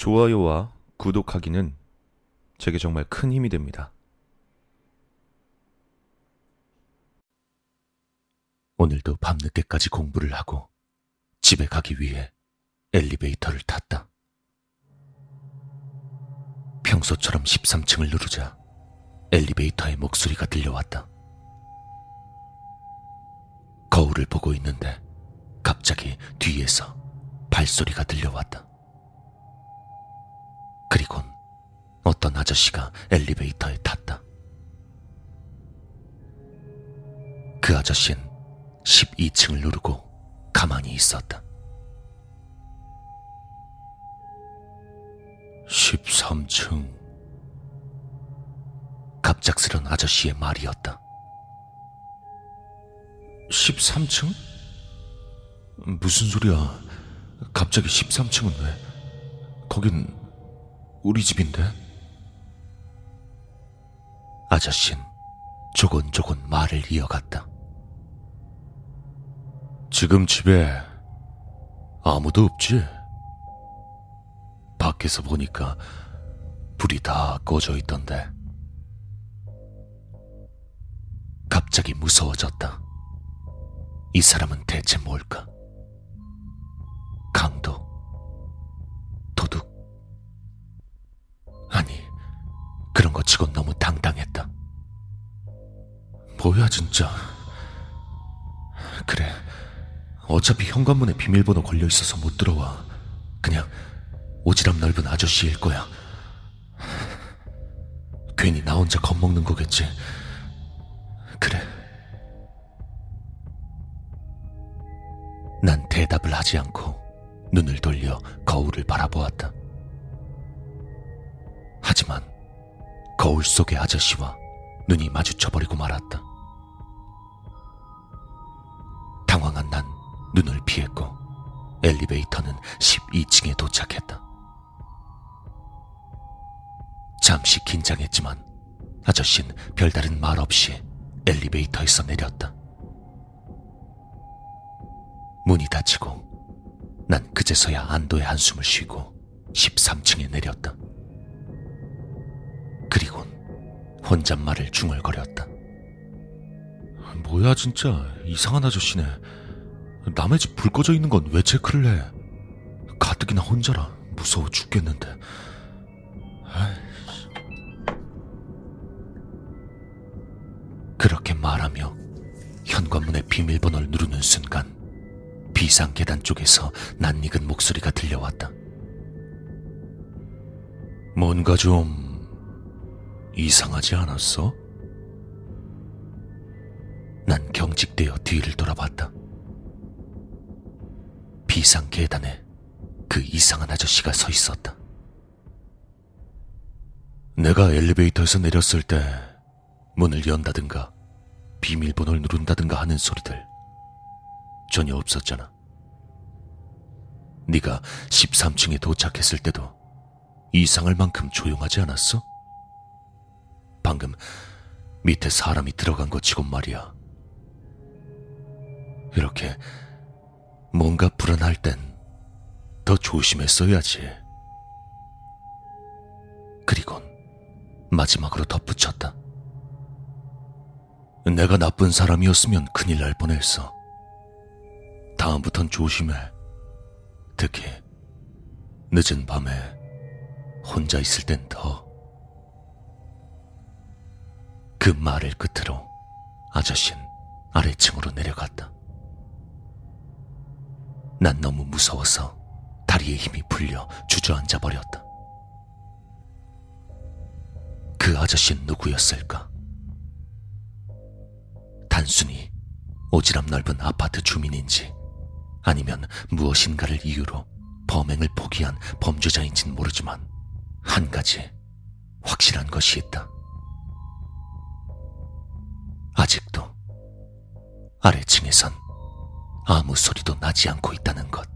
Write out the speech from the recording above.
좋아요와 구독하기는 제게 정말 큰 힘이 됩니다. 오늘도 밤늦게까지 공부를 하고 집에 가기 위해 엘리베이터를 탔다. 평소처럼 13층을 누르자 엘리베이터의 목소리가 들려왔다. 거울을 보고 있는데 갑자기 뒤에서 발소리가 들려왔다. 어떤 아저씨가 엘리베이터에 탔다. 그 아저씨는 12층을 누르고 가만히 있었다. 13층. 갑작스런 아저씨의 말이었다. 13층? 무슨 소리야? 갑자기 13층은 왜? 거긴 우리 집인데? 아저씨는 조곤조곤 말을 이어갔다. 지금 집에 아무도 없지? 밖에서 보니까 불이 다 꺼져 있던데. 갑자기 무서워졌다. 이 사람은 대체 뭘까? 그런 것 치곤 너무 당당했다. 뭐야, 진짜. 그래. 어차피 현관문에 비밀번호 걸려 있어서 못 들어와. 그냥 오지랖 넓은 아저씨일 거야. 괜히 나 혼자 겁먹는 거겠지. 그래. 난 대답을 하지 않고 눈을 돌려 거울을 바라보았다. 거울 속의 아저씨와 눈이 마주쳐버리고 말았다. 당황한 난 눈을 피했고 엘리베이터는 12층에 도착했다. 잠시 긴장했지만 아저씨는 별다른 말 없이 엘리베이터에서 내렸다. 문이 닫히고 난 그제서야 안도의 한숨을 쉬고 13층에 내렸다. 혼잣말을 중얼거렸다. 뭐야 진짜 이상한 아저씨네. 남의 집 불 꺼져 있는 건 왜 체크를 해? 가뜩이나 혼자라 무서워 죽겠는데. 아이씨. 그렇게 말하며 현관문의 비밀번호를 누르는 순간 비상 계단 쪽에서 낯익은 목소리가 들려왔다. 뭔가 좀 이상하지 않았어? 난 경직되어 뒤를 돌아봤다. 비상 계단에 그 이상한 아저씨가 서 있었다. 내가 엘리베이터에서 내렸을 때 문을 연다든가 비밀번호를 누른다든가 하는 소리들 전혀 없었잖아. 네가 13층에 도착했을 때도 이상할 만큼 조용하지 않았어? 방금 밑에 사람이 들어간 것 치곤 말이야. 이렇게 뭔가 불안할 땐 더 조심했어야지. 그리곤 마지막으로 덧붙였다. 내가 나쁜 사람이었으면 큰일 날 뻔했어. 다음부턴 조심해. 특히 늦은 밤에 혼자 있을 땐 더. 그 말을 끝으로 아저씨는 아래층으로 내려갔다. 난 너무 무서워서 다리에 힘이 풀려 주저앉아 버렸다. 그 아저씨는 누구였을까? 단순히 오지랖 넓은 아파트 주민인지 아니면 무엇인가를 이유로 범행을 포기한 범죄자인지는 모르지만 한 가지 확실한 것이 있다. 아직도 아래층에선 아무 소리도 나지 않고 있다는 것.